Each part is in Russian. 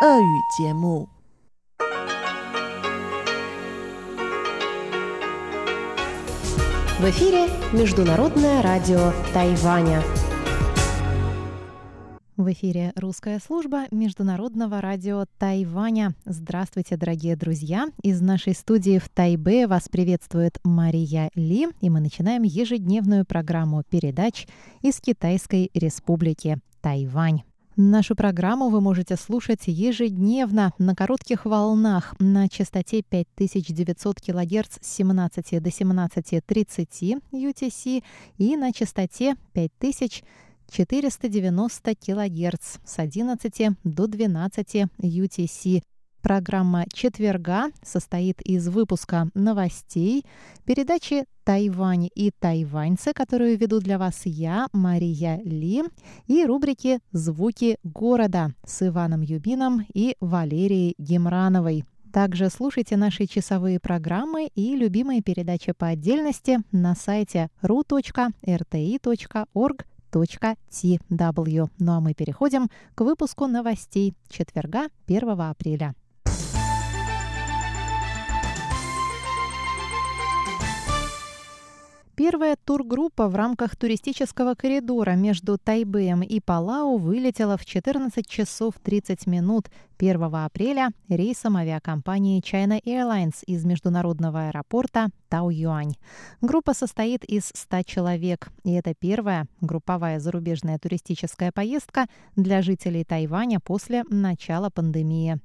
俄语节目。В эфире Международное радио Тайваня. В эфире русская служба Международного радио Тайваня. Здравствуйте, дорогие друзья! Из нашей студии в Тайбе вас приветствует Мария Ли, и мы начинаем ежедневную программу передач из Китайской Республики Тайвань. Нашу программу вы можете слушать ежедневно на коротких волнах на частоте 5900 кГц с 17 до 17.30 UTC и на частоте 5490 кГц с 11 до 12 UTC. Программа «Четверга» состоит из выпуска новостей, передачи «Тайвань и тайваньцы», которую веду для вас я, Мария Ли, и рубрики «Звуки города» с Иваном Юбином и Валерией Гемрановой. Также слушайте наши часовые программы и любимые передачи по отдельности на сайте ru.rti.org.tw. Ну а мы переходим к выпуску новостей четверга 1 апреля. Первая тургруппа в рамках туристического коридора между Тайбэем и Палау вылетела в 14 часов 30 минут 1 апреля рейсом авиакомпании China Airlines из международного аэропорта Тау-Юань. Группа состоит из 100 человек, и это первая групповая зарубежная туристическая поездка для жителей Тайваня после начала пандемии.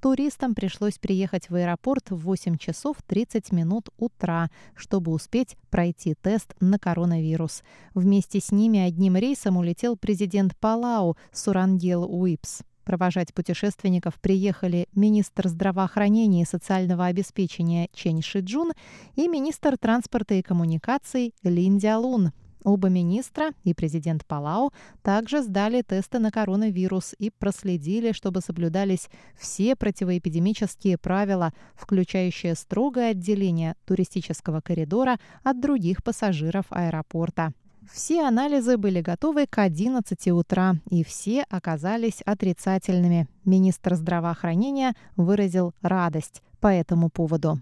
Туристам пришлось приехать в аэропорт в 8 часов 30 минут утра, чтобы успеть пройти тест на коронавирус. Вместе с ними одним рейсом улетел президент Палау Сурангел Уипс. Провожать путешественников приехали министр здравоохранения и социального обеспечения Чен Шиджун и министр транспорта и коммуникаций Лин Дялун. Оба министра и президент Палау также сдали тесты на коронавирус и проследили, чтобы соблюдались все противоэпидемические правила, включающие строгое отделение туристического коридора от других пассажиров аэропорта. Все анализы были готовы к 11 утра, и все оказались отрицательными. Министр здравоохранения выразил радость по этому поводу.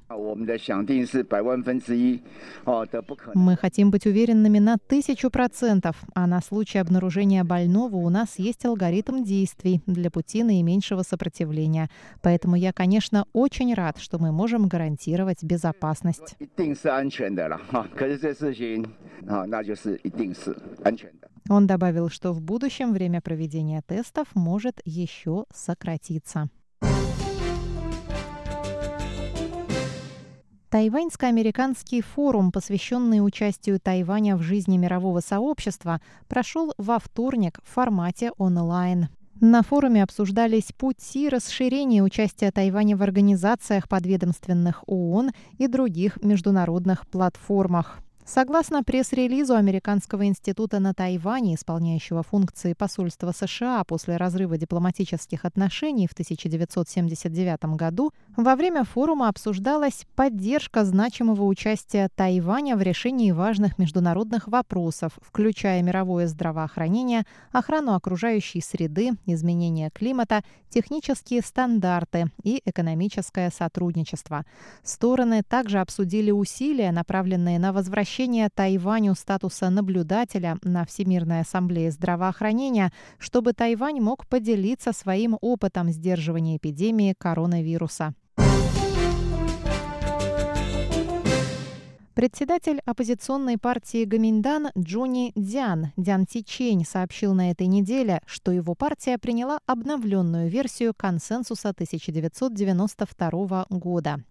Мы хотим быть уверенными на тысячу процентов, а на случай обнаружения больного у нас есть алгоритм действий для пути наименьшего сопротивления. Поэтому я, конечно, очень рад, что мы можем гарантировать безопасность. Он добавил, что в будущем время проведения тестов может еще сократиться. Тайваньско-американский форум, посвященный участию Тайваня в жизни мирового сообщества, прошел во вторник в формате онлайн. На форуме обсуждались пути расширения участия Тайваня в организациях подведомственных ООН и других международных платформах. Согласно пресс-релизу Американского института на Тайване, исполняющего функции посольства США после разрыва дипломатических отношений в 1979 году, во время форума обсуждалась поддержка значимого участия Тайваня в решении важных международных вопросов, включая мировое здравоохранение, охрану окружающей среды, изменение климата, технические стандарты и экономическое сотрудничество. Стороны также обсудили усилия, направленные на возвращение возвращения Тайваню статуса наблюдателя на Всемирной ассамблее здравоохранения, чтобы Тайвань мог поделиться своим опытом сдерживания эпидемии коронавируса. Председатель оппозиционной партии Гаминдан Джуни Дзян Дзян Тичень сообщил на этой неделе, что его партия приняла обновленную версию консенсуса 1992 года.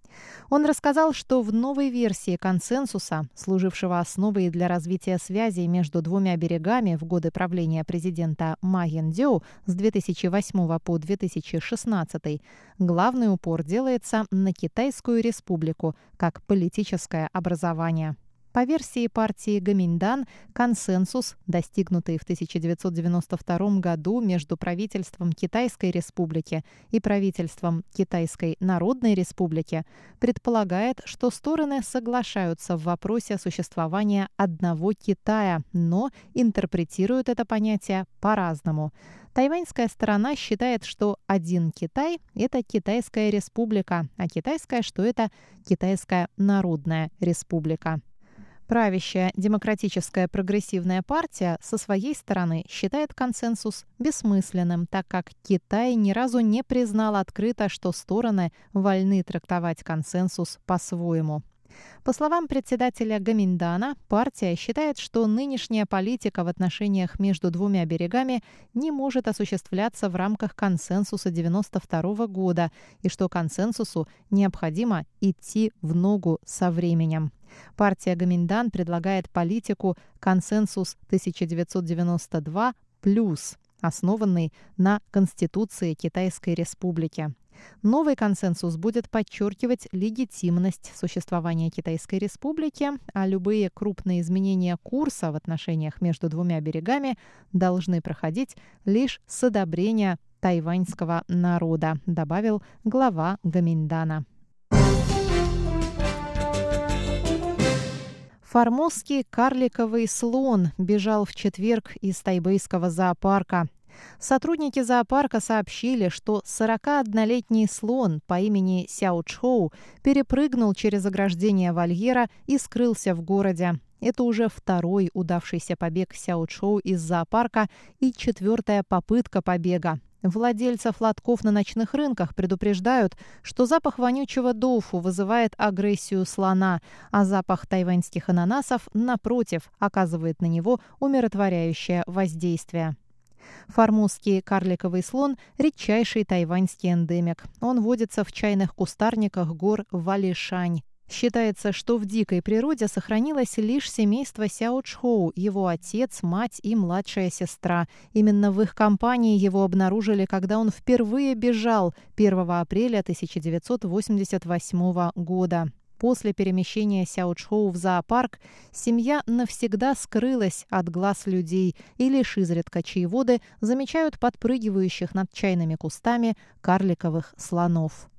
Он рассказал, что в новой версии консенсуса, служившего основой для развития связей между двумя берегами в годы правления президента Ма Ян-дю с 2008 по 2016, главный упор делается на Китайскую республику как политическое образование. По версии партии Гаминьдан, консенсус, достигнутый в 1992 году между правительством Китайской Республики и правительством Китайской Народной Республики, предполагает, что стороны соглашаются в вопросе существования одного Китая, но интерпретируют это понятие по-разному. Тайваньская сторона считает, что один Китай – это Китайская республика, а китайская, что это Китайская народная республика. Правящая демократическая прогрессивная партия со своей стороны считает консенсус бессмысленным, так как Китай ни разу не признал открыто, что стороны вольны трактовать консенсус по-своему. По словам председателя Гаминдана, партия считает, что нынешняя политика в отношениях между двумя берегами не может осуществляться в рамках консенсуса 1992 года и что консенсусу необходимо идти в ногу со временем. Партия Гаминдан предлагает политику «Консенсус 1992 плюс», основанный на Конституции Китайской Республики. Новый консенсус будет подчеркивать легитимность существования Китайской Республики, а любые крупные изменения курса в отношениях между двумя берегами должны проходить лишь с одобрения тайваньского народа, добавил глава Гаминдана. Формозский карликовый слон бежал в четверг из тайбэйского зоопарка. Сотрудники зоопарка сообщили, что 41-летний слон по имени Сяо Чхоу перепрыгнул через ограждение вольера и скрылся в городе. Это уже второй удавшийся побег Сяо Чхоу из зоопарка и четвертая попытка побега. Владельцев лотков на ночных рынках предупреждают, что запах вонючего доуфу вызывает агрессию слона, а запах тайваньских ананасов, напротив, оказывает на него умиротворяющее воздействие. Формузский карликовый слон – редчайший тайваньский эндемик. Он водится в чайных кустарниках гор Валишань. Считается, что в дикой природе сохранилось лишь семейство Сяо его отец, мать и младшая сестра. Именно в их компании его обнаружили, когда он впервые бежал 1 апреля 1988 года. После перемещения Сяо Чхоу в зоопарк семья навсегда скрылась от глаз людей, и лишь изредка чаеводы замечают подпрыгивающих над чайными кустами карликовых слонов.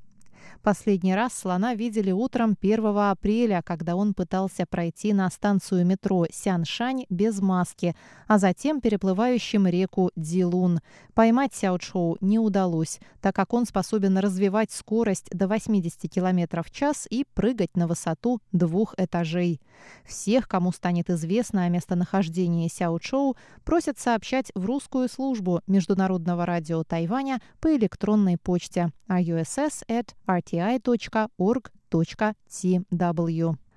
Последний раз слона видели утром 1 апреля, когда он пытался пройти на станцию метро Сяншань без маски, а затем переплывающим реку Дилун. Поймать Сяо Чоу не удалось, так как он способен развивать скорость до 80 км в час и прыгать на высоту двух этажей. Всех, кому станет известно о местонахождении Сяо Чоу, просят сообщать в русскую службу Международного радио Тайваня по электронной почте russ RT rti.org.tw.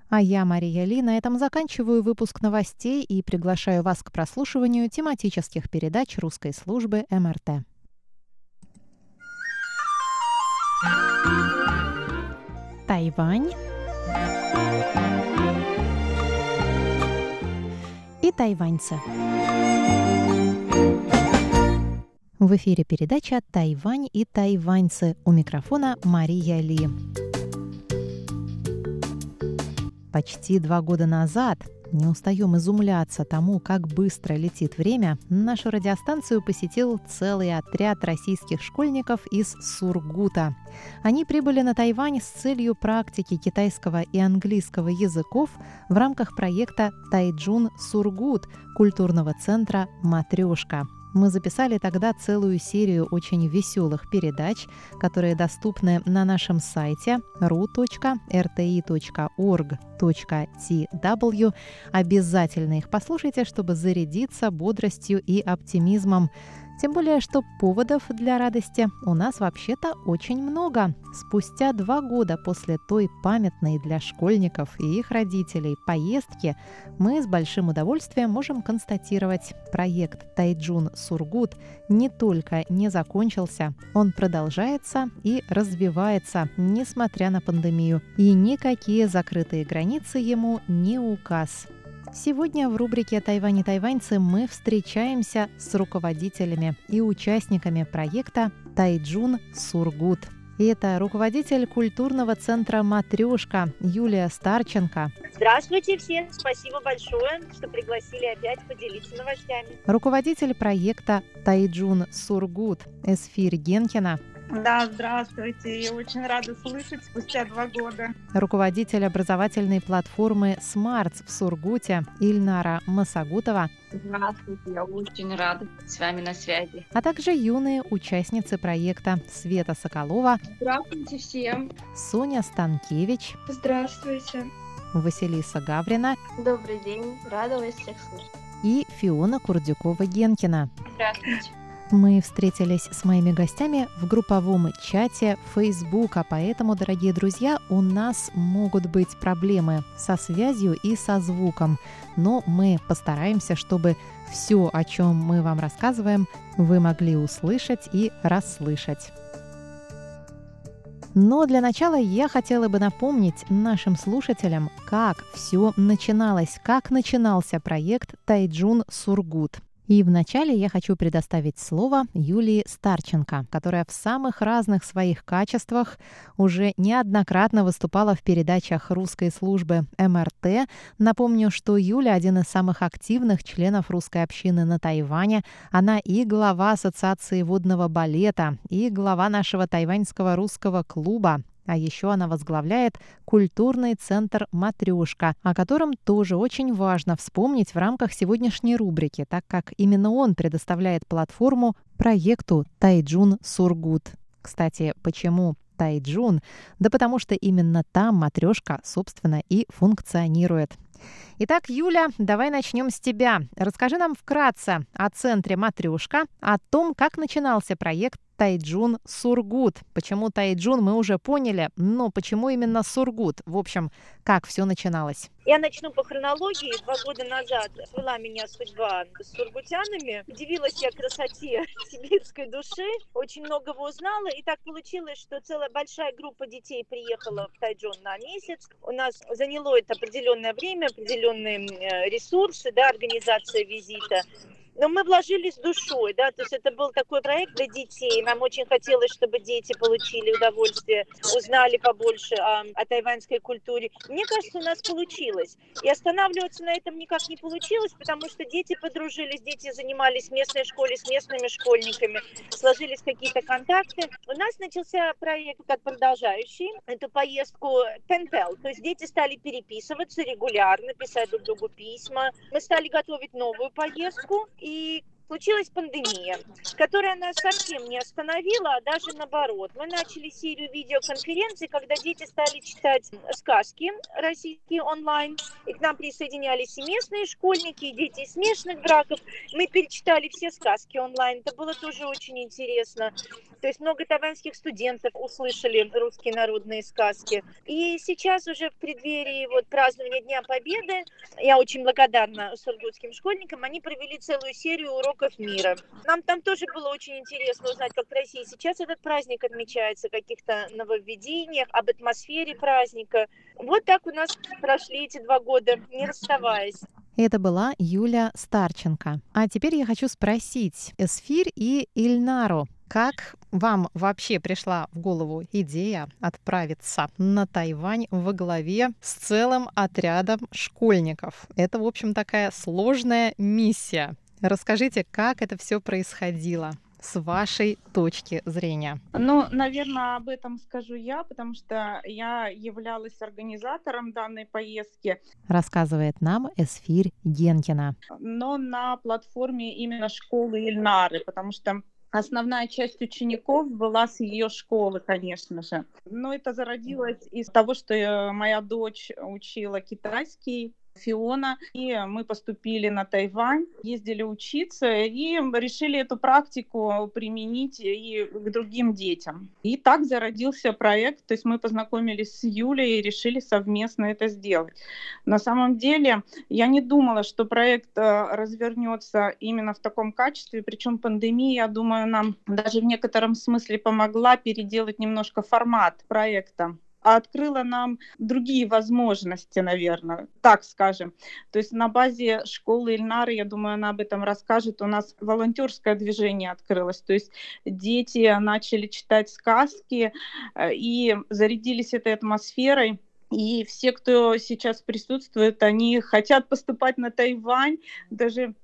А я, Мария Ли, на этом заканчиваю выпуск новостей и приглашаю вас к прослушиванию тематических передач русской службы МРТ. Тайвань и тайваньцы. В эфире передача «Тайвань и тайваньцы». У микрофона Мария Ли. Почти два года назад не устаем изумляться тому, как быстро летит время. Нашу радиостанцию посетил целый отряд российских школьников из Сургута. Они прибыли на Тайвань с целью практики китайского и английского языков в рамках проекта «Тайджун Сургут» культурного центра «Матрешка». Мы записали тогда целую серию очень веселых передач, которые доступны на нашем сайте ru.rti.org.tw. Обязательно их послушайте, чтобы зарядиться бодростью и оптимизмом. Тем более, что поводов для радости у нас вообще-то очень много. Спустя два года после той памятной для школьников и их родителей поездки мы с большим удовольствием можем констатировать, проект Тайджун Сургут не только не закончился, он продолжается и развивается, несмотря на пандемию. И никакие закрытые границы ему не указ. Сегодня в рубрике «Тайвань и тайваньцы» мы встречаемся с руководителями и участниками проекта «Тайджун Сургут». И это руководитель культурного центра «Матрешка» Юлия Старченко. Здравствуйте всем, спасибо большое, что пригласили опять поделиться новостями. Руководитель проекта Тайджун Сургут Эсфир Генкина да, здравствуйте. Я очень рада слышать спустя два года. Руководитель образовательной платформы Smarts в Сургуте Ильнара Масагутова. Здравствуйте, я очень рада с вами на связи. А также юные участницы проекта Света Соколова. Здравствуйте всем. Соня Станкевич. Здравствуйте. Василиса Гаврина. Добрый день, рада вас всех слышать. И Фиона Курдюкова-Генкина. Здравствуйте. Мы встретились с моими гостями в групповом чате Фейсбука, поэтому, дорогие друзья, у нас могут быть проблемы со связью и со звуком, но мы постараемся, чтобы все, о чем мы вам рассказываем, вы могли услышать и расслышать. Но для начала я хотела бы напомнить нашим слушателям, как все начиналось, как начинался проект Тайджун Сургут. И вначале я хочу предоставить слово Юлии Старченко, которая в самых разных своих качествах уже неоднократно выступала в передачах русской службы МРТ. Напомню, что Юля один из самых активных членов русской общины на Тайване. Она и глава Ассоциации водного балета, и глава нашего тайваньского русского клуба. А еще она возглавляет культурный центр «Матрешка», о котором тоже очень важно вспомнить в рамках сегодняшней рубрики, так как именно он предоставляет платформу проекту «Тайджун Сургут». Кстати, почему Тайджун? Да потому что именно там матрешка, собственно, и функционирует. Итак, Юля, давай начнем с тебя. Расскажи нам вкратце о центре «Матрешка», о том, как начинался проект Тайджун Сургут. Почему Тайджун, мы уже поняли, но почему именно Сургут? В общем, как все начиналось? Я начну по хронологии. Два года назад была меня судьба с сургутянами. Удивилась я красоте сибирской души, очень многого узнала. И так получилось, что целая большая группа детей приехала в Тайджун на месяц. У нас заняло это определенное время, определенные э, ресурсы, да, организация визита. Но мы вложились душой, да, то есть это был такой проект для детей. Нам очень хотелось, чтобы дети получили удовольствие, узнали побольше о, о тайваньской культуре. Мне кажется, у нас получилось. И останавливаться на этом никак не получилось, потому что дети подружились, дети занимались в местной школе с местными школьниками, сложились какие-то контакты. У нас начался проект как продолжающий эту поездку Пентел, то есть дети стали переписываться регулярно, писать друг другу письма. Мы стали готовить новую поездку, и อีก случилась пандемия, которая нас совсем не остановила, а даже наоборот. Мы начали серию видеоконференций, когда дети стали читать сказки российские онлайн, и к нам присоединялись и местные школьники, и дети из смешанных браков. Мы перечитали все сказки онлайн, это было тоже очень интересно. То есть много тайваньских студентов услышали русские народные сказки. И сейчас уже в преддверии вот празднования Дня Победы, я очень благодарна сургутским школьникам, они провели целую серию уроков мира. Нам там тоже было очень интересно узнать, как в России сейчас этот праздник отмечается, о каких-то нововведениях, об атмосфере праздника. Вот так у нас прошли эти два года, не расставаясь. Это была Юля Старченко. А теперь я хочу спросить Эсфир и Ильнару, как вам вообще пришла в голову идея отправиться на Тайвань во главе с целым отрядом школьников? Это, в общем, такая сложная миссия. Расскажите, как это все происходило? с вашей точки зрения? Ну, наверное, об этом скажу я, потому что я являлась организатором данной поездки. Рассказывает нам Эсфирь Генкина. Но на платформе именно школы Ильнары, потому что Основная часть учеников была с ее школы, конечно же. Но это зародилось из того, что э, моя дочь учила китайский Фиона, и мы поступили на Тайвань, ездили учиться и решили эту практику применить и к другим детям. И так зародился проект, то есть мы познакомились с Юлей и решили совместно это сделать. На самом деле я не думала, что проект э, развернется именно в таком качестве, причем пандемия, я думаю, нам даже в некотором смысле помогла переделать немножко формат проекта открыла нам другие возможности, наверное, так скажем. То есть на базе школы Ильнары, я думаю, она об этом расскажет, у нас волонтерское движение открылось. То есть дети начали читать сказки э, и зарядились этой атмосферой И все, кто сейчас присутствует, они хотят поступать на Тайвань, даже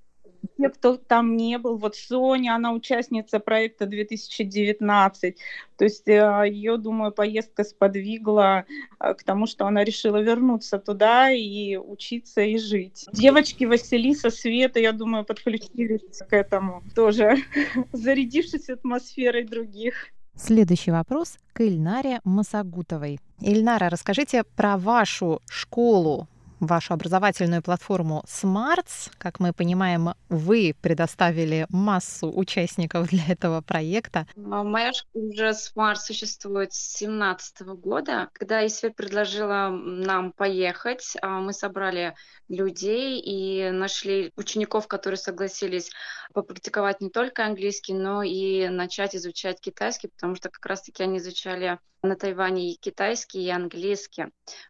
те, кто там не был. Вот Соня, она участница проекта 2019. То есть э, ее, думаю, поездка сподвигла э, к тому, что она решила вернуться туда и учиться и жить. Девочки Василиса, Света, я думаю, подключились к этому тоже, зарядившись атмосферой других. Следующий вопрос к Ильнаре Масагутовой. Ильнара, расскажите про вашу школу вашу образовательную платформу Smarts. Как мы понимаем, вы предоставили массу участников для этого проекта. А, моя школа уже существует с 2017 года. Когда ИСВ предложила нам поехать, а, мы собрали людей и нашли учеников, которые согласились попрактиковать не только английский, но и начать изучать китайский, потому что как раз-таки они изучали на Тайване и китайский, и английский.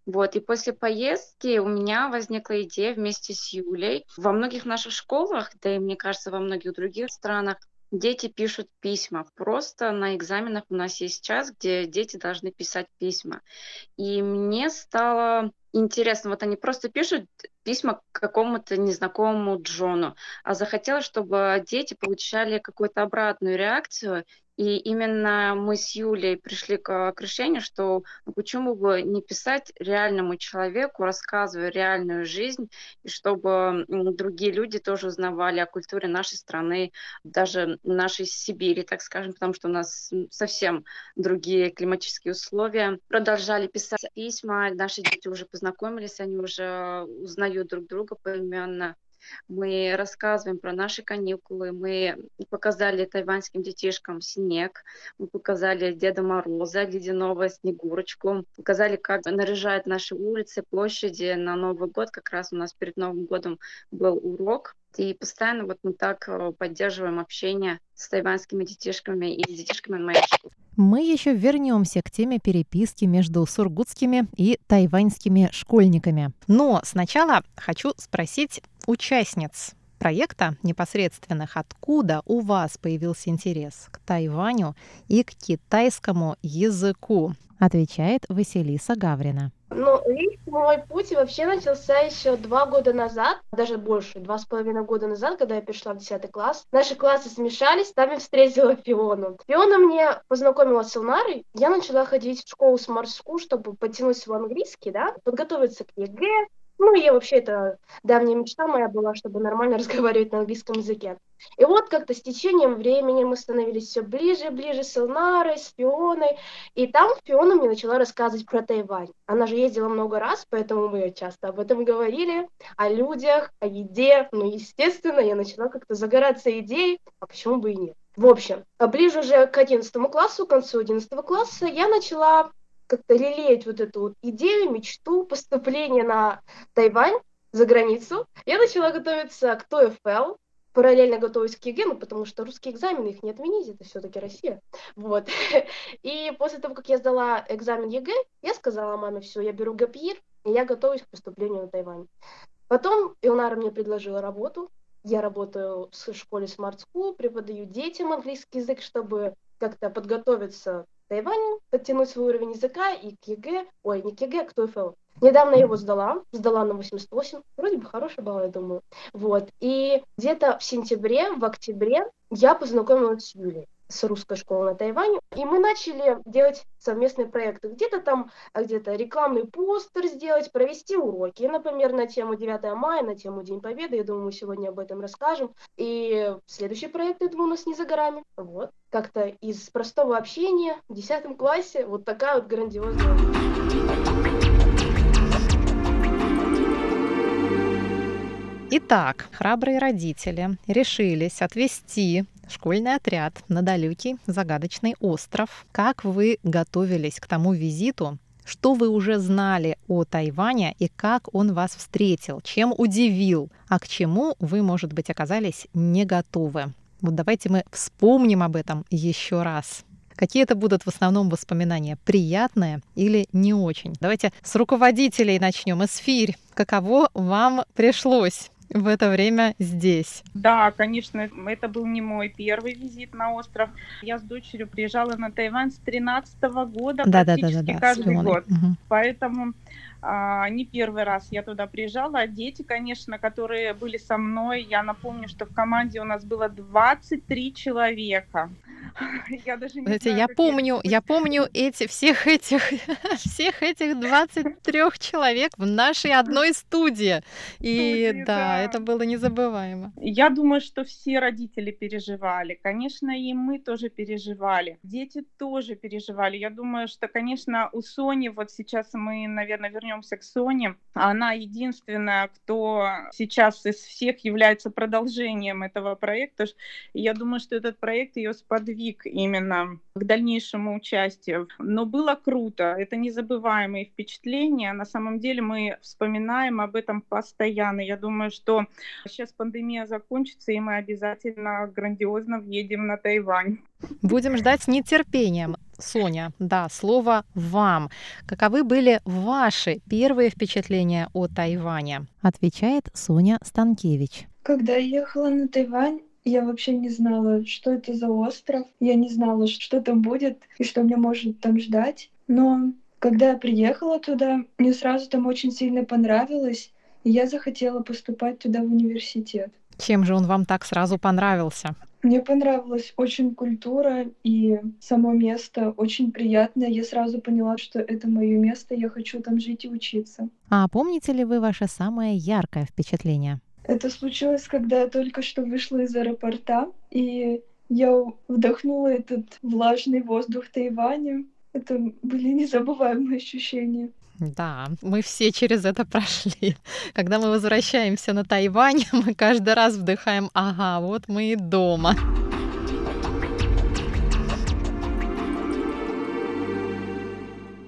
Вот. И после поездки у меня возникла идея вместе с Юлей. Во многих наших школах, да и мне кажется, во многих других странах, дети пишут письма. Просто на экзаменах у нас есть час, где дети должны писать письма. И мне стало интересно, вот они просто пишут письма к какому-то незнакомому Джону, а захотелось, чтобы дети получали какую-то обратную реакцию и именно мы с Юлей пришли к, к решению, что ну, почему бы не писать реальному человеку, рассказывая реальную жизнь, и чтобы другие люди тоже узнавали о культуре нашей страны, даже нашей Сибири, так скажем, потому что у нас совсем другие климатические условия. Продолжали писать письма, наши дети уже познакомились, они уже узнают друг друга поименно мы рассказываем про наши каникулы, мы показали тайваньским детишкам снег, мы показали Деда Мороза, ледяного Снегурочку, показали, как наряжают наши улицы, площади на Новый год. Как раз у нас перед Новым годом был урок, и постоянно вот мы так э, поддерживаем общение с тайваньскими детишками и детишками моей школы. Мы еще вернемся к теме переписки между сургутскими и тайваньскими школьниками. Но сначала хочу спросить участниц проекта непосредственных, откуда у вас появился интерес к Тайваню и к китайскому языку, отвечает Василиса Гаврина. Ну, весь мой путь вообще начался еще два года назад, даже больше, два с половиной года назад, когда я пришла в 10 класс. Наши классы смешались, там я встретила Фиону. Фиона мне познакомила с Илнарой. Я начала ходить в школу Smart School, чтобы подтянуть свой английский, да, подготовиться к ЕГЭ, ну, я вообще, это давняя мечта моя была, чтобы нормально разговаривать на английском языке. И вот как-то с течением времени мы становились все ближе и ближе с Элнарой, с Фионой. И там Фиона мне начала рассказывать про Тайвань. Она же ездила много раз, поэтому мы часто об этом говорили, о людях, о еде. Ну, естественно, я начала как-то загораться идеей, а почему бы и нет. В общем, ближе уже к 11 классу, к концу 11 класса, я начала как-то лелеять вот эту вот идею, мечту поступления на Тайвань за границу. Я начала готовиться к TOEFL, параллельно готовюсь к ЕГЭ, ну, потому что русские экзамены, их не отменить, это все-таки Россия. Вот. И после того, как я сдала экзамен ЕГЭ, я сказала маме, все, я беру gap year, и я готовлюсь к поступлению на Тайвань. Потом Илнара мне предложила работу. Я работаю в школе Smart School, преподаю детям английский язык, чтобы как-то подготовиться Тайваню, подтянуть свой уровень языка и к ЕГЭ, ой, не к ЕГЭ, а к TOEFL. Недавно его сдала, сдала на 88, вроде бы хороший балл, я думаю. Вот, и где-то в сентябре, в октябре я познакомилась с Юлей с русской школы на Тайване, и мы начали делать совместные проекты. Где-то там, а где-то рекламный постер сделать, провести уроки, например, на тему 9 мая, на тему День Победы. Я думаю, мы сегодня об этом расскажем. И следующий проект, я думаю, у нас не за горами. Вот. Как-то из простого общения в 10 классе вот такая вот грандиозная Итак, храбрые родители решились отвезти школьный отряд на далекий загадочный остров. Как вы готовились к тому визиту? Что вы уже знали о Тайване и как он вас встретил? Чем удивил? А к чему вы, может быть, оказались не готовы? Вот давайте мы вспомним об этом еще раз. Какие это будут в основном воспоминания? Приятные или не очень? Давайте с руководителей начнем. Эсфирь, каково вам пришлось в это время здесь. Да, конечно, это был не мой первый визит на остров. Я с дочерью приезжала на Тайвань с 2013 года да, практически да, да, да, каждый год. Угу. Поэтому не первый раз я туда приезжала. А дети, конечно, которые были со мной, я напомню, что в команде у нас было 23 человека. Я даже не Знаете, знаю, я помню, я... помню эти всех этих всех этих 23 человек в нашей одной студии. И студии, да, да, это было незабываемо. Я думаю, что все родители переживали. Конечно, и мы тоже переживали. Дети тоже переживали. Я думаю, что, конечно, у Сони, вот сейчас мы, наверное, вернемся к Соне, она единственная, кто сейчас из всех является продолжением этого проекта. Я думаю, что этот проект ее сподвиг именно к дальнейшему участию. Но было круто, это незабываемые впечатления. На самом деле мы вспоминаем об этом постоянно. Я думаю, что сейчас пандемия закончится, и мы обязательно грандиозно въедем на Тайвань. Будем ждать с нетерпением. Соня, да, слово вам. Каковы были ваши первые впечатления о Тайване? Отвечает Соня Станкевич. Когда я ехала на Тайвань, я вообще не знала, что это за остров. Я не знала, что там будет и что меня может там ждать. Но когда я приехала туда, мне сразу там очень сильно понравилось, и я захотела поступать туда в университет. Чем же он вам так сразу понравился? Мне понравилась очень культура и само место очень приятное. Я сразу поняла, что это мое место, я хочу там жить и учиться. А помните ли вы ваше самое яркое впечатление? Это случилось, когда я только что вышла из аэропорта, и я вдохнула этот влажный воздух Тайваня. Это были незабываемые ощущения. Да, мы все через это прошли. Когда мы возвращаемся на Тайвань, мы каждый раз вдыхаем, ага, вот мы и дома.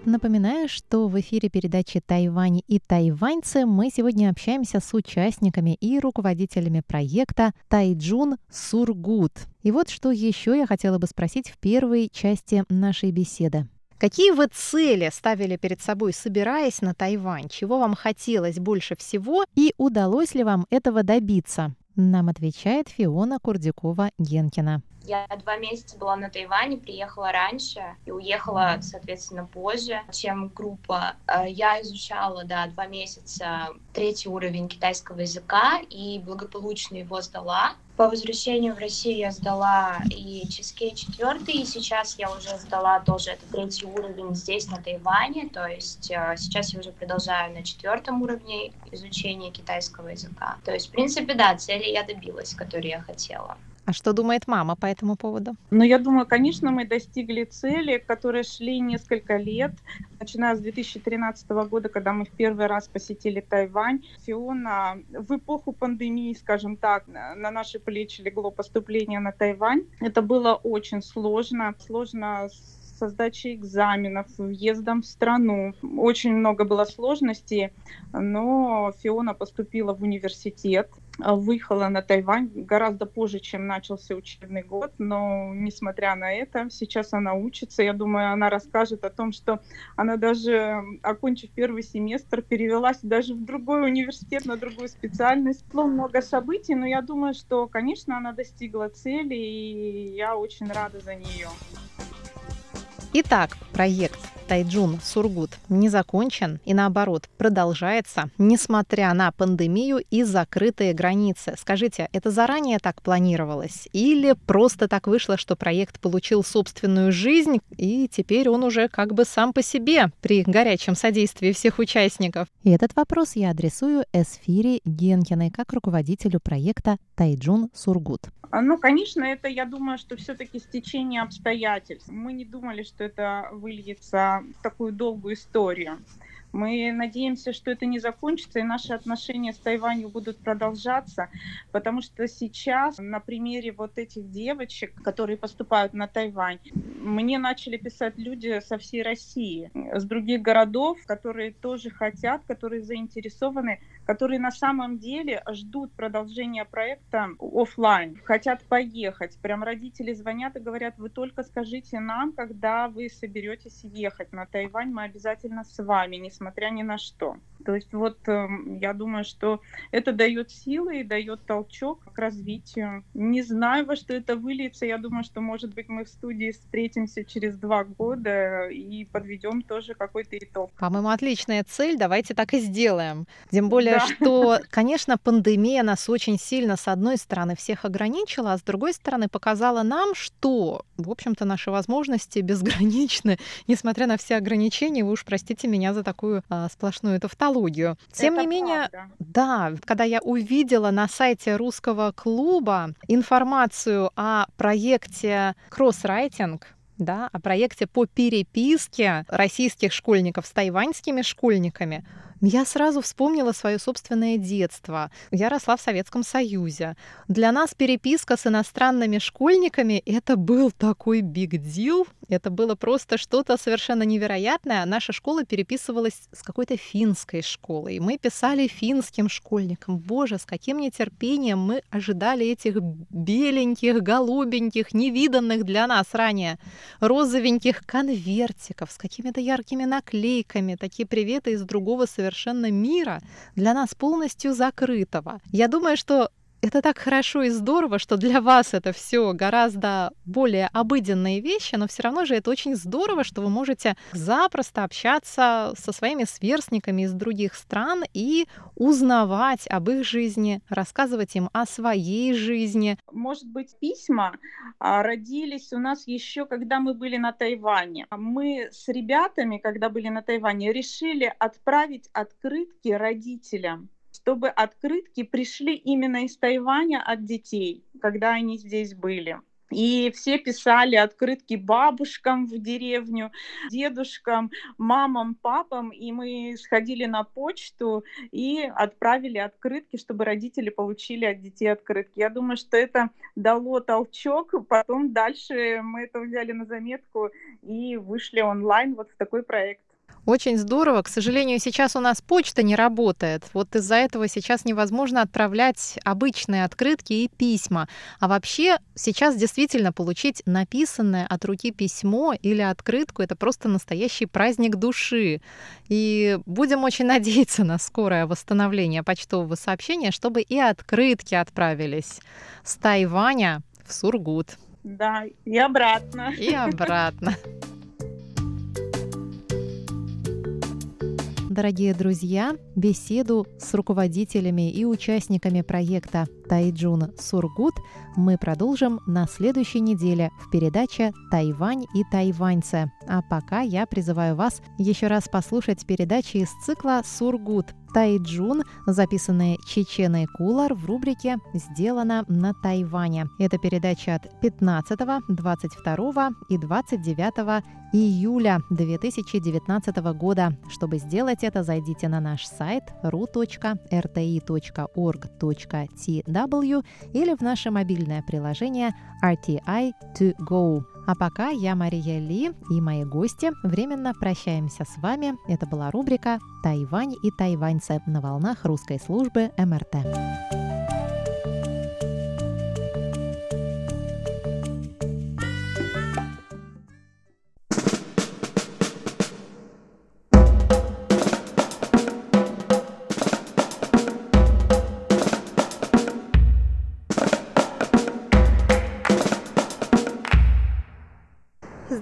Напоминаю, что в эфире передачи «Тайвань и тайваньцы» мы сегодня общаемся с участниками и руководителями проекта «Тайджун Сургут». И вот что еще я хотела бы спросить в первой части нашей беседы. Какие вы цели ставили перед собой, собираясь на Тайвань? Чего вам хотелось больше всего и удалось ли вам этого добиться? Нам отвечает Фиона Курдюкова-Генкина. Я два месяца была на Тайване, приехала раньше и уехала, соответственно, позже, чем группа. Э, я изучала, да, два месяца третий уровень китайского языка и благополучно его сдала. По возвращению в Россию я сдала и ЧСК четвертый, и сейчас я уже сдала тоже этот третий уровень здесь, на Тайване. То есть э, сейчас я уже продолжаю на четвертом уровне изучения китайского языка. То есть, в принципе, да, цели я добилась, которые я хотела. А что думает мама по этому поводу? Ну, я думаю, конечно, мы достигли цели, которые шли несколько лет, начиная с 2013 года, когда мы в первый раз посетили Тайвань. Фиона в эпоху пандемии, скажем так, на наши плечи легло поступление на Тайвань. Это было очень сложно. Сложно со сдачей экзаменов, въездом в страну. Очень много было сложностей, но Фиона поступила в университет, выехала на Тайвань гораздо позже, чем начался учебный год, но несмотря на это, сейчас она учится. Я думаю, она расскажет о том, что она даже, окончив первый семестр, перевелась даже в другой университет, на другую специальность. Было много событий, но я думаю, что, конечно, она достигла цели, и я очень рада за нее. Итак, проект Тайджун Сургут не закончен и наоборот продолжается, несмотря на пандемию и закрытые границы. Скажите, это заранее так планировалось или просто так вышло, что проект получил собственную жизнь и теперь он уже как бы сам по себе при горячем содействии всех участников? И этот вопрос я адресую Эсфире Генкиной как руководителю проекта Тайджун Сургут. А, ну, конечно, это, я думаю, что все-таки стечение обстоятельств. Мы не думали, что это выльется такую долгую историю. Мы надеемся, что это не закончится, и наши отношения с Тайванью будут продолжаться, потому что сейчас на примере вот этих девочек, которые поступают на Тайвань, мне начали писать люди со всей России, с других городов, которые тоже хотят, которые заинтересованы, которые на самом деле ждут продолжения проекта офлайн, хотят поехать. Прям родители звонят и говорят, вы только скажите нам, когда вы соберетесь ехать на Тайвань, мы обязательно с вами, несмотря ни на что. То есть вот э, я думаю, что это дает силы и дает толчок к развитию. Не знаю, во что это выльется. Я думаю, что, может быть, мы в студии встретимся через два года и подведем тоже какой-то итог. По-моему, отличная цель. Давайте так и сделаем. Тем более, да. что, конечно, пандемия нас очень сильно, с одной стороны, всех ограничила, а с другой стороны, показала нам, что, в общем-то, наши возможности безграничны, несмотря на все ограничения. Вы уж простите меня за такую а, сплошную тавтологию. Тем Это не менее, правда. да, когда я увидела на сайте русского клуба информацию о проекте кроссрайтинг, да, о проекте по переписке российских школьников с тайваньскими школьниками, я сразу вспомнила свое собственное детство. Я росла в Советском Союзе. Для нас переписка с иностранными школьниками — это был такой big deal. Это было просто что-то совершенно невероятное. Наша школа переписывалась с какой-то финской школой. Мы писали финским школьникам. Боже, с каким нетерпением мы ожидали этих беленьких, голубеньких, невиданных для нас ранее розовеньких конвертиков с какими-то яркими наклейками. Такие приветы из другого совершенно совершенно мира, для нас полностью закрытого. Я думаю, что это так хорошо и здорово, что для вас это все гораздо более обыденные вещи, но все равно же это очень здорово, что вы можете запросто общаться со своими сверстниками из других стран и узнавать об их жизни, рассказывать им о своей жизни. Может быть, письма а, родились у нас еще, когда мы были на Тайване. Мы с ребятами, когда были на Тайване, решили отправить открытки родителям чтобы открытки пришли именно из Тайваня от детей, когда они здесь были. И все писали открытки бабушкам в деревню, дедушкам, мамам, папам. И мы сходили на почту и отправили открытки, чтобы родители получили от детей открытки. Я думаю, что это дало толчок. Потом дальше мы это взяли на заметку и вышли онлайн вот в такой проект. Очень здорово. К сожалению, сейчас у нас почта не работает. Вот из-за этого сейчас невозможно отправлять обычные открытки и письма. А вообще сейчас действительно получить написанное от руки письмо или открытку — это просто настоящий праздник души. И будем очень надеяться на скорое восстановление почтового сообщения, чтобы и открытки отправились с Тайваня в Сургут. Да, и обратно. И обратно. дорогие друзья, беседу с руководителями и участниками проекта Тайджун Сургут мы продолжим на следующей неделе в передаче «Тайвань и тайваньцы». А пока я призываю вас еще раз послушать передачи из цикла «Сургут. Тайджун», записанные Чеченой Кулар в рубрике «Сделано на Тайване». Это передача от 15, 22 и 29 июля 2019 года. Чтобы сделать это, зайдите на наш сайт ru.rti.org.tw или в наше мобильное приложение RTI to go. А пока я, Мария Ли и мои гости временно прощаемся с вами. Это была рубрика «Тайвань и тайваньцы» на волнах русской службы МРТ.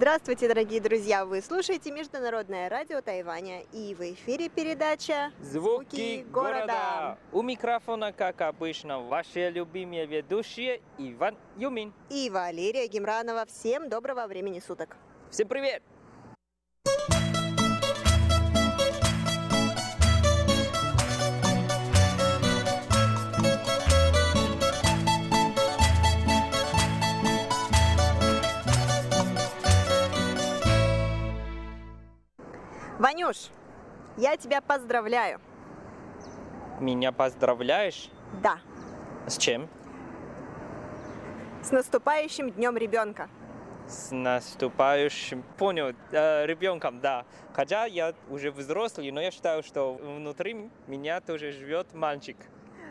Здравствуйте, дорогие друзья! Вы слушаете Международное радио Тайваня и в эфире передача «Звуки города». У микрофона, как обычно, ваши любимые ведущие Иван Юмин и Валерия Гемранова. Всем доброго времени суток! Всем привет! Ванюш, я тебя поздравляю. Меня поздравляешь? Да. С чем? С наступающим днем ребенка. С наступающим, понял, э, ребенком, да. Хотя я уже взрослый, но я считаю, что внутри меня тоже живет мальчик.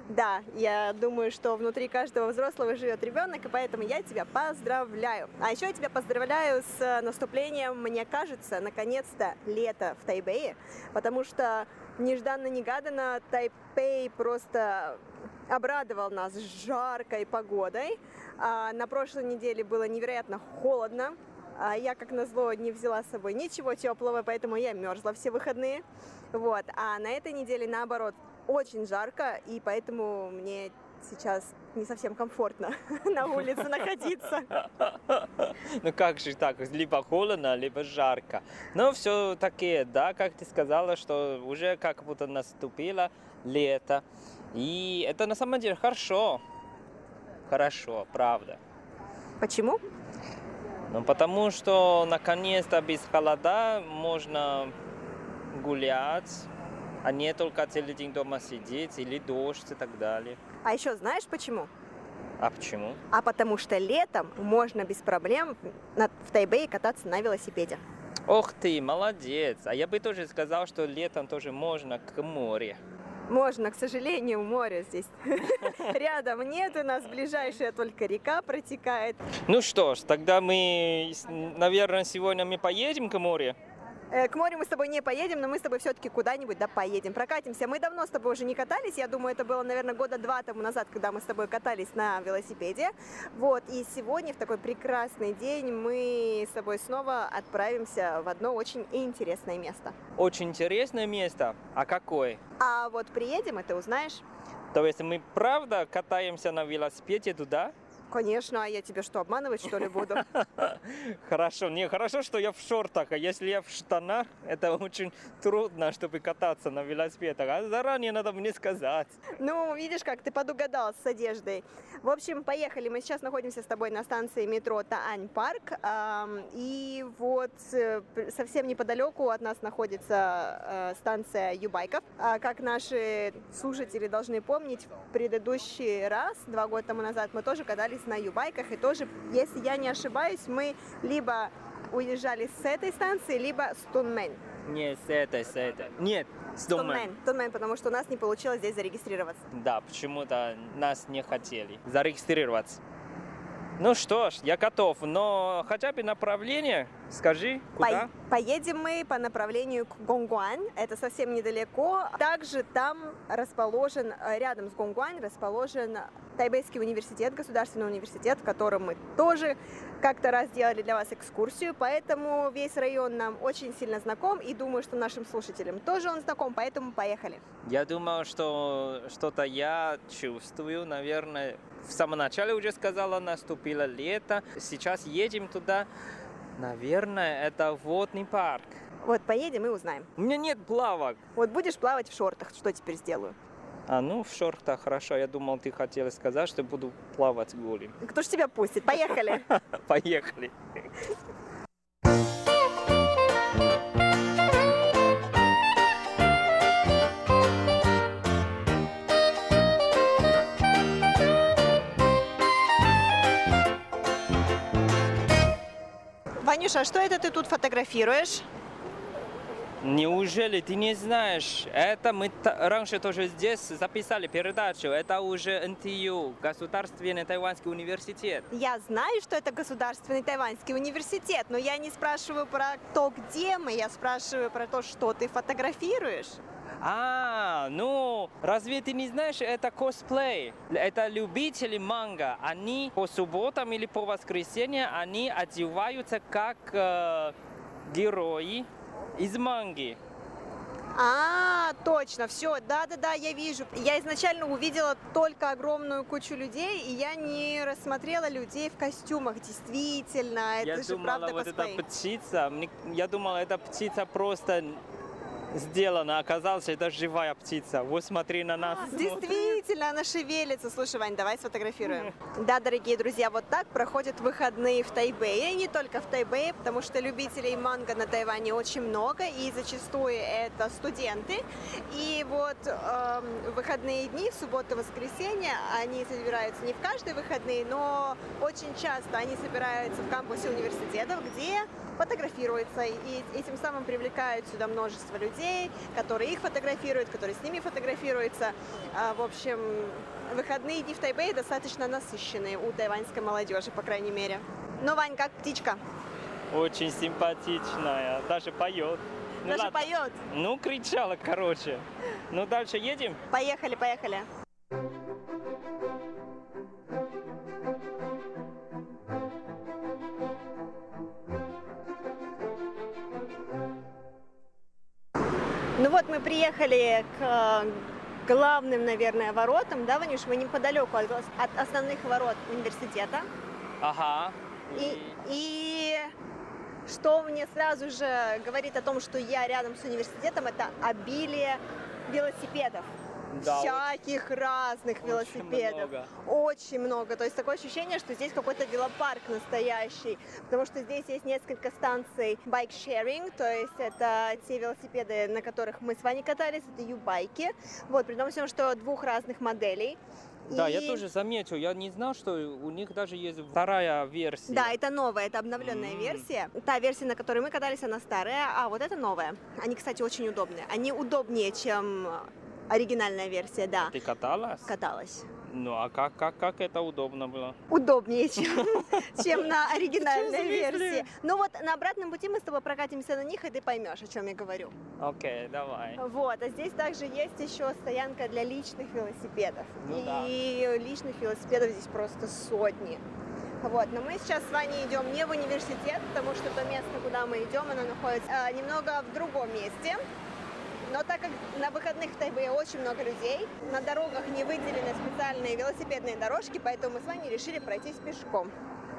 Да, я думаю, что внутри каждого взрослого живет ребенок, и поэтому я тебя поздравляю. А еще я тебя поздравляю с наступлением, мне кажется, наконец-то лето в Тайбэе, потому что Нежданно-негаданно Тайпей просто обрадовал нас жаркой погодой. А, на прошлой неделе было невероятно холодно. А, я, как назло, не взяла с собой ничего теплого, поэтому я мерзла все выходные. Вот. А на этой неделе, наоборот, очень жарко, и поэтому мне сейчас не совсем комфортно на улице находиться. Ну как же так, либо холодно, либо жарко. Но все-таки, да, как ты сказала, что уже как будто наступило лето. И это на самом деле хорошо. Хорошо, правда. Почему? Ну, потому что наконец-то без холода можно гулять, а не только целый день дома сидеть или дождь и так далее. А еще знаешь почему? А почему? А потому что летом можно без проблем в Тайбэе кататься на велосипеде. Ох ты, молодец. А я бы тоже сказал, что летом тоже можно к морю. Можно, к сожалению, море здесь рядом нет, у нас ближайшая только река протекает. Ну что ж, тогда мы, наверное, сегодня мы поедем к морю. Э, к морю мы с тобой не поедем, но мы с тобой все-таки куда-нибудь да поедем, прокатимся. Мы давно с тобой уже не катались, я думаю, это было, наверное, года два тому назад, когда мы с тобой катались на велосипеде. Вот, и сегодня в такой прекрасный день мы с тобой снова отправимся в одно очень интересное место. Очень интересное место? А какое? А вот приедем, и ты узнаешь. То есть мы правда катаемся на велосипеде туда? Конечно, а я тебе что, обманывать что ли буду? Хорошо, не, хорошо, что я в шортах, а если я в штанах, это очень трудно, чтобы кататься на велосипедах, а заранее надо мне сказать. Ну, видишь как, ты подугадал с одеждой. В общем, поехали, мы сейчас находимся с тобой на станции метро Таань Парк, и вот э, совсем неподалеку от нас находится э, станция Юбайков. А как наши слушатели должны помнить, в предыдущий раз, два года тому назад, мы тоже катались на юбайках, и тоже, если я не ошибаюсь, мы либо уезжали с этой станции, либо с Тунмен. Не, с этой, с этой. Нет, с Тунмен. Тунмен, потому что у нас не получилось здесь зарегистрироваться. Да, почему-то нас не хотели зарегистрироваться. Ну что ж, я готов, но хотя бы направление скажи, куда? По поедем мы по направлению к Гонгуань, это совсем недалеко. Также там расположен, э, рядом с Гонгуань расположен Тайбэйский университет, государственный университет, в котором мы тоже как-то раз делали для вас экскурсию, поэтому весь район нам очень сильно знаком, и думаю, что нашим слушателям тоже он знаком, поэтому поехали. Я думаю, что что-то я чувствую, наверное, в самом начале уже сказала, наступило лето. Сейчас едем туда. Наверное, это водный парк. Вот поедем и узнаем. У меня нет плавок. Вот будешь плавать в шортах, что теперь сделаю? А, ну, в шортах хорошо. Я думал, ты хотела сказать, что буду плавать голым. Кто ж тебя пустит? Поехали! Поехали! Ванюша, а что это ты тут фотографируешь? Неужели ты не знаешь? Это мы раньше тоже здесь записали передачу. Это уже НТЮ, Государственный Тайваньский университет. Я знаю, что это Государственный Тайваньский университет, но я не спрашиваю про то, где мы, я спрашиваю про то, что ты фотографируешь. А, ну, разве ты не знаешь, это косплей. Это любители манга. Они по субботам или по воскресеньям, они одеваются как э, герои из манги. А, точно, все, да-да-да, я вижу. Я изначально увидела только огромную кучу людей, и я не рассмотрела людей в костюмах. Действительно, это я же думала, правда вот эта птица, я думала, эта птица просто сделано. Оказалось, это живая птица. Вот смотри на нас. Действительно, она шевелится. Слушай, Вань, давай сфотографируем. Да, дорогие друзья, вот так проходят выходные в Тайбэе. И не только в Тайбэе, потому что любителей манго на Тайване очень много. И зачастую это студенты. И вот э, выходные дни, суббота, воскресенье, они собираются не в каждые выходные, но очень часто они собираются в кампусе университетов, где фотографируются и этим самым привлекают сюда множество людей, которые их фотографируют, которые с ними фотографируются. А, в общем, выходные дни в Тайбэе достаточно насыщенные у тайваньской молодежи, по крайней мере. Ну, Вань, как птичка? Очень симпатичная, даже поет. Ну, Даже ладно. поет. Ну, кричала, короче. Ну, дальше едем? Поехали, поехали. Вот мы приехали к э, главным, наверное, воротам, да, Ванюш, мы неподалеку от, от основных ворот университета. Ага. И, и что мне сразу же говорит о том, что я рядом с университетом, это обилие велосипедов. Да, Всяких разных очень велосипедов. много. Очень много. То есть такое ощущение, что здесь какой-то велопарк настоящий. Потому что здесь есть несколько станций байк-шеринг, то есть это те велосипеды, на которых мы с вами катались, это ю-байки. Вот, при том всем, что двух разных моделей. Да, И- я тоже заметил. Я не знал, что у них даже есть вторая версия. Да, это новая, это обновленная М. версия. Та версия, на которой мы катались, она старая, а вот это новая. Они, кстати, очень удобные. Они удобнее, чем оригинальная версия, да. Ты каталась? Каталась. Ну, а как, как, как это удобно было? Удобнее, чем, чем на оригинальной версии. Ну вот на обратном пути мы с тобой прокатимся на них, и ты поймешь, о чем я говорю. Окей, давай. Вот, а здесь также есть еще стоянка для личных велосипедов. Ну да. и личных велосипедов здесь просто сотни. Вот, но мы сейчас с Ваней идем не в университет, потому что то место, куда мы идем, оно находится э, немного в другом месте. Но так как на выходных в Тайбэе очень много людей, на дорогах не выделены специальные велосипедные дорожки, поэтому мы с Ваней решили пройтись пешком.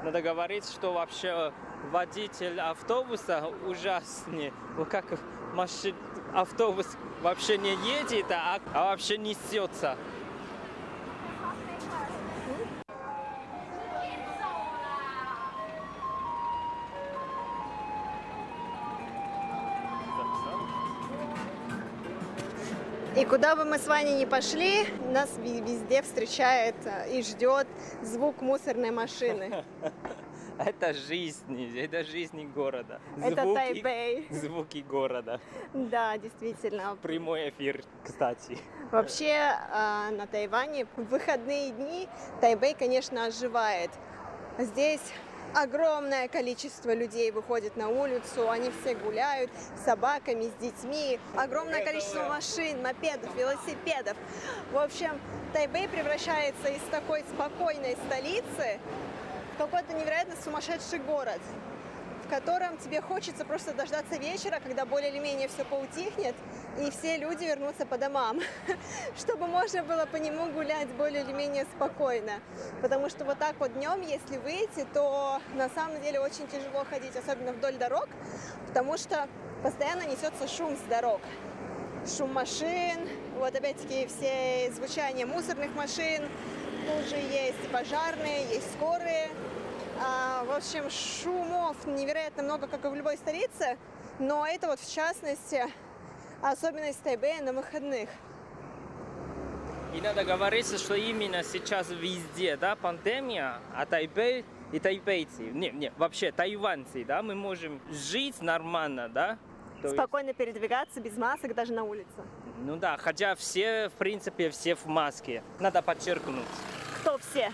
Надо говорить, что вообще водитель автобуса ужаснее. Как машин... автобус вообще не едет, а, а вообще несется. Куда бы мы с Ваней ни пошли, нас везде встречает э, и ждет звук мусорной машины. Это жизнь, это жизнь города. Это Звуки- Тайбэй. Звуки города. Да, действительно. Прямой эфир, кстати. Вообще э, на Тайване в выходные дни Тайбэй, конечно, оживает. Здесь огромное количество людей выходит на улицу, они все гуляют с собаками, с детьми. Огромное количество машин, мопедов, велосипедов. В общем, Тайбэй превращается из такой спокойной столицы в какой-то невероятно сумасшедший город в котором тебе хочется просто дождаться вечера, когда более или менее все поутихнет, и все люди вернутся по домам, чтобы можно было по нему гулять более или менее спокойно. Потому что вот так вот днем, если выйти, то на самом деле очень тяжело ходить, особенно вдоль дорог, потому что постоянно несется шум с дорог. Шум машин, вот опять-таки все звучание мусорных машин, тут же есть пожарные, есть скорые, в общем, шумов невероятно много, как и в любой столице, но это вот в частности особенность Тайбэя на выходных. И надо говорить, что именно сейчас везде, да, пандемия, а Тайбэй и тайбейцы, не, не, вообще тайваньцы, да, мы можем жить нормально, да? То есть, Спокойно передвигаться без масок даже на улице. ну да, хотя все, в принципе, все в маске. Надо подчеркнуть. Кто все?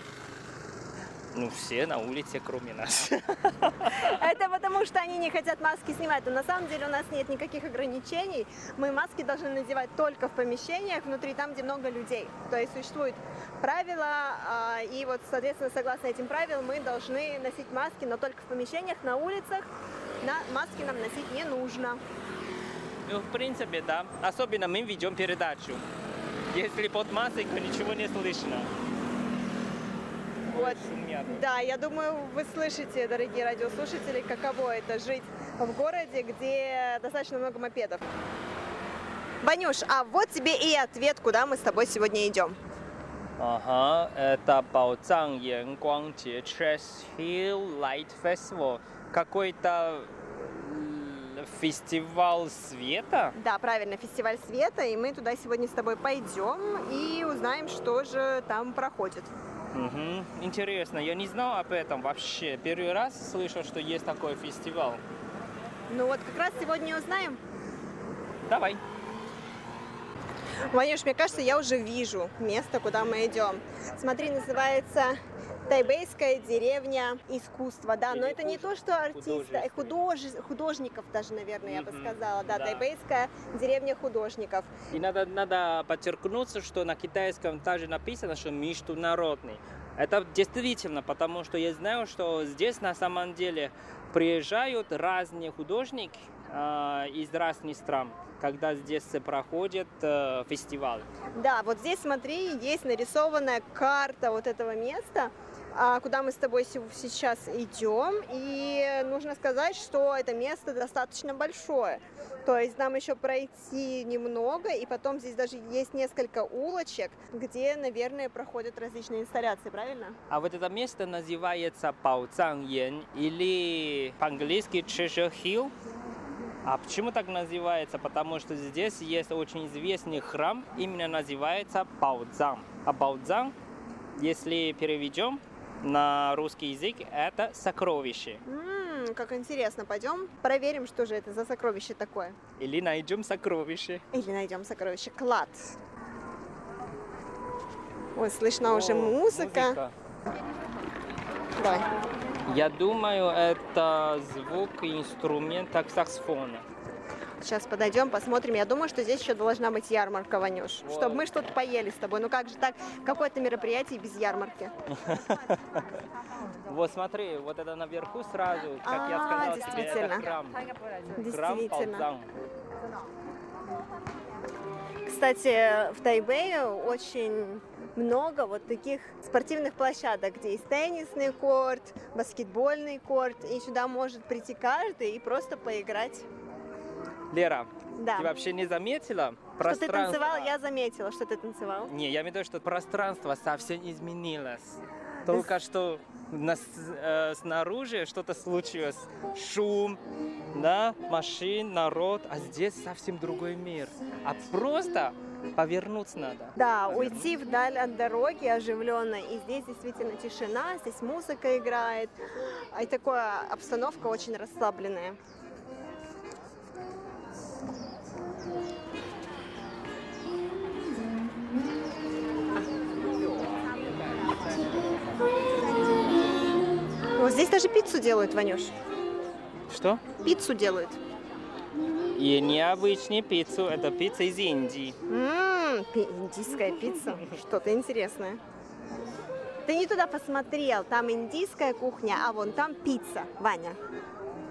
Ну, все на улице, кроме нас. Это потому, что они не хотят маски снимать. Но на самом деле у нас нет никаких ограничений. Мы маски должны надевать только в помещениях, внутри там, где много людей. То есть существуют правила, а, и вот, соответственно, согласно этим правилам, мы должны носить маски, но только в помещениях, на улицах. На маски нам носить не нужно. Ну, в принципе, да. Особенно мы ведем передачу. Если под маской, то ничего не слышно. Вот. Шумят. Да, я думаю, вы слышите, дорогие радиослушатели, каково это жить в городе, где достаточно много мопедов. Ванюш, а вот тебе и ответ, куда мы с тобой сегодня идем. Ага, это Баоцан Янгуанgjie Chess Hill Light Festival. Какой-то фестиваль света? Да, правильно, фестиваль света, и мы туда сегодня с тобой пойдем и узнаем, что же там проходит. Мгм. Интересно, я не знал об этом вообще. Первый раз слышал, что есть такой фестиваль. Ну вот как раз сегодня узнаем. Давай. Ванюш, мне кажется, я уже вижу место, куда мы идем. Смотри, называется Тайбейская деревня искусства, да, но это не то, что артиста, э, художество. худож- художников даже, наверное, я бы сказала, да, да. Тайбейская деревня художников. И надо, надо подчеркнуть, что на китайском также написано, что международный. Это действительно, потому что я знаю, что здесь на самом деле приезжают разные художники а, из разных стран, когда здесь проходит э, фестиваль. Да, вот здесь, смотри, есть нарисованная карта вот этого места, куда мы с тобой се- сейчас идем. И нужно сказать, что это место достаточно большое. То есть нам еще пройти немного, и потом здесь даже есть несколько улочек, где, наверное, проходят различные инсталляции, правильно? А вот это место называется Паоцангьен или по-английски Treasure Hill. А почему так называется? Потому что здесь есть очень известный храм, именно называется Баоцзан. А Баоцзан, если переведем на русский язык, это сокровище. М, как интересно, пойдем проверим, что же это за сокровище такое. Или найдем сокровище. Или найдем сокровище. Клад. Ой, слышна уже О, музыка. Давай. Я думаю, это звук инструмента саксофона. Сейчас подойдем, посмотрим. Я думаю, что здесь еще должна быть ярмарка, Ванюш. Вот. Чтобы мы что-то поели с тобой. Ну как же так? Какое-то мероприятие без ярмарки. Вот смотри, вот это наверху сразу, как я А, сказал действительно. храм. Действительно. Кстати, в Тайбэе очень много вот таких спортивных площадок, где есть теннисный корт, баскетбольный корт, и сюда может прийти каждый и просто поиграть. Лера, Да. ты вообще не заметила Что ты пространство? танцевал, я заметила, что ты танцевал. Не, я имею в виду, что пространство совсем изменилось. Только что на э, снаружи что-то случилось. Шум, да, машин, народ, а здесь совсем другой мир. А просто повернуться надо. Да, уйти вдаль от дороги оживленно. И здесь действительно тишина, здесь музыка играет. И такая обстановка очень расслабленная. Здесь даже пиццу делают, Ванюш. Что? Пиццу делают. И необычная пиццу, это пицца из Индии. Ммм, индийская пицца. Что-то интересное. Ты не туда посмотрел. Там индийская кухня, а вон там пицца, Ваня.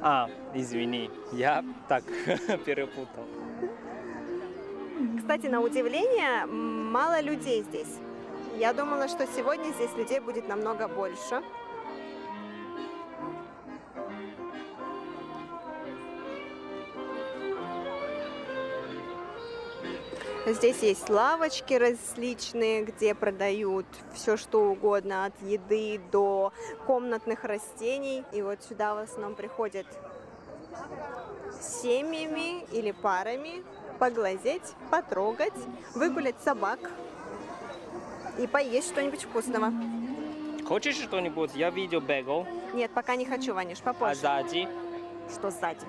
А, извини, я так перепутал. Кстати, на удивление, мало людей здесь. Я думала, что сегодня здесь людей будет намного больше. Здесь есть лавочки различные, где продают все что угодно, от еды до комнатных растений. И вот сюда в основном приходят семьями или парами поглазеть, потрогать, выгулять собак и поесть что-нибудь вкусного. Хочешь что-нибудь? Я видел бегал, Нет, пока не хочу, Ванюш, а попозже. сзади Что сзади?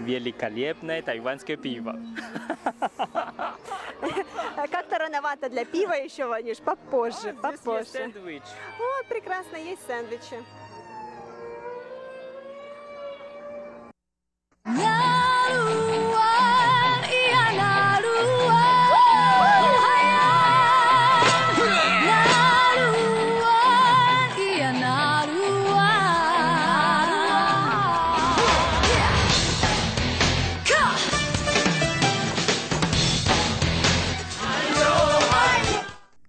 Великолепное тайванское пиво. Как-то рановато для пива еще, Ванюш, попозже, попозже. О, прекрасно, есть сэндвичи.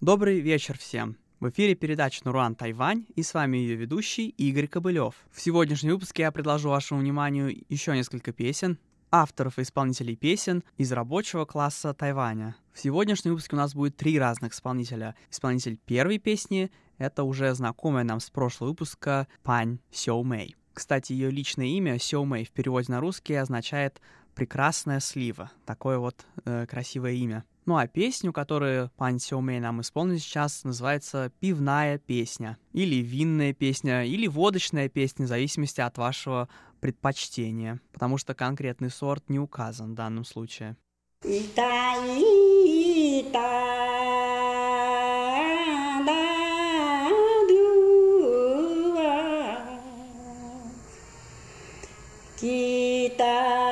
Добрый вечер всем! В эфире передача «Нуруан Тайвань» и с вами ее ведущий Игорь Кобылев. В сегодняшнем выпуске я предложу вашему вниманию еще несколько песен, авторов и исполнителей песен из рабочего класса Тайваня. В сегодняшнем выпуске у нас будет три разных исполнителя. Исполнитель первой песни — это уже знакомая нам с прошлого выпуска Пань Сяо Мэй. Кстати, ее личное имя Сяо Мэй в переводе на русский означает «Прекрасная слива». Такое вот э, красивое имя. Ну а песню, которую Пан Сиомей нам исполнит сейчас, называется «Пивная песня» или «Винная песня» или «Водочная песня», в зависимости от вашего предпочтения, потому что конкретный сорт не указан в данном случае. Ита,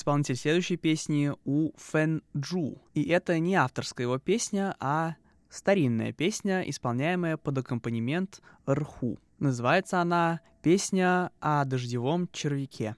Исполнитель следующей песни У Фэн Джу. И это не авторская его песня, а старинная песня, исполняемая под аккомпанемент рху. Называется она «Песня о дождевом червяке».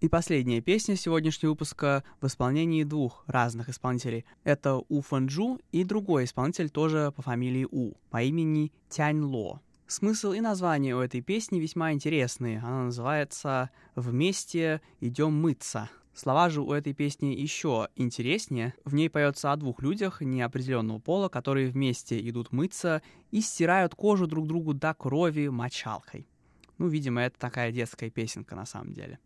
И последняя песня сегодняшнего выпуска в исполнении двух разных исполнителей. Это У Фэнджу и другой исполнитель тоже по фамилии У, по имени Тянь Ло. Смысл и название у этой песни весьма интересные. Она называется «Вместе идем мыться». Слова же у этой песни еще интереснее. В ней поется о двух людях неопределенного пола, которые вместе идут мыться и стирают кожу друг другу до крови мочалкой. Ну, видимо, это такая детская песенка на самом деле.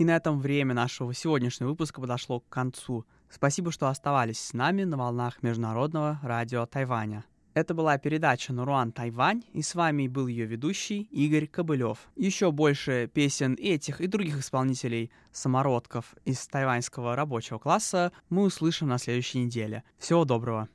И на этом время нашего сегодняшнего выпуска подошло к концу. Спасибо, что оставались с нами на волнах Международного радио Тайваня. Это была передача «Наруан Тайвань», и с вами был ее ведущий Игорь Кобылев. Еще больше песен этих и других исполнителей самородков из тайваньского рабочего класса мы услышим на следующей неделе. Всего доброго!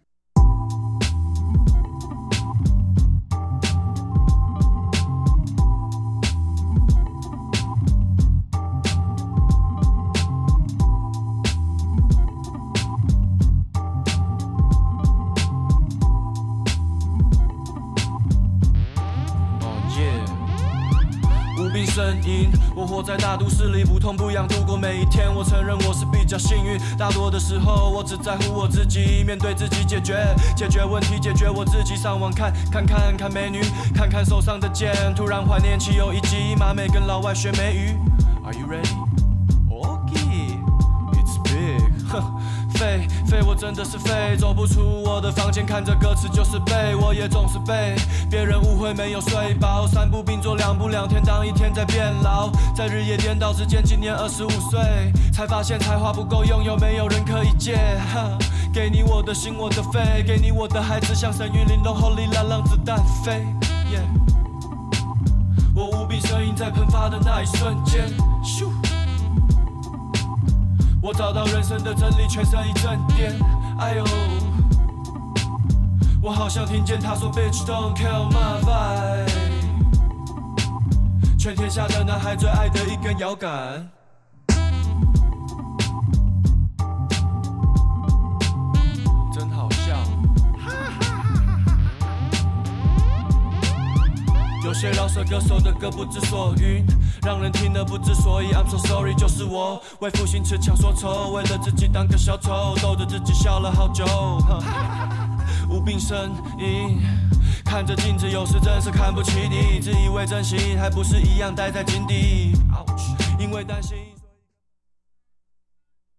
在大都市里，不痛不痒度过每一天。我承认我是比较幸运，大多的时候我只在乎我自己，面对自己解决，解决问题，解决我自己。上网看看看看美女，看看手上的剑，突然怀念起有一集马美跟老外学美语。Are you ready? 废，我真的是废，走不出我的房间，看着歌词就是背，我也总是背。别人误会没有睡饱，三步并作两步两天，当一天在变老，在日夜颠倒之间，今年二十五岁，才发现才华不够用，有没有人可以借？给你我的心，我的肺，给你我的孩子，像神韵玲珑后里让子弹飞。我无比声音在喷发的那一瞬间，咻。我找到人生的真理，全身一阵颠。哎呦，我好像听见他说，Bitch don't kill my vibe。全天下的男孩最爱的一根摇杆。些饶舌歌手的歌不知所云，让人听得不知所以。I'm so sorry，就是我为赋新词强说愁，为了自己当个小丑，逗着自己笑了好久。无病呻吟，看着镜子有时真是看不起你，自以为真心，还不是一样待在井底。因为担心。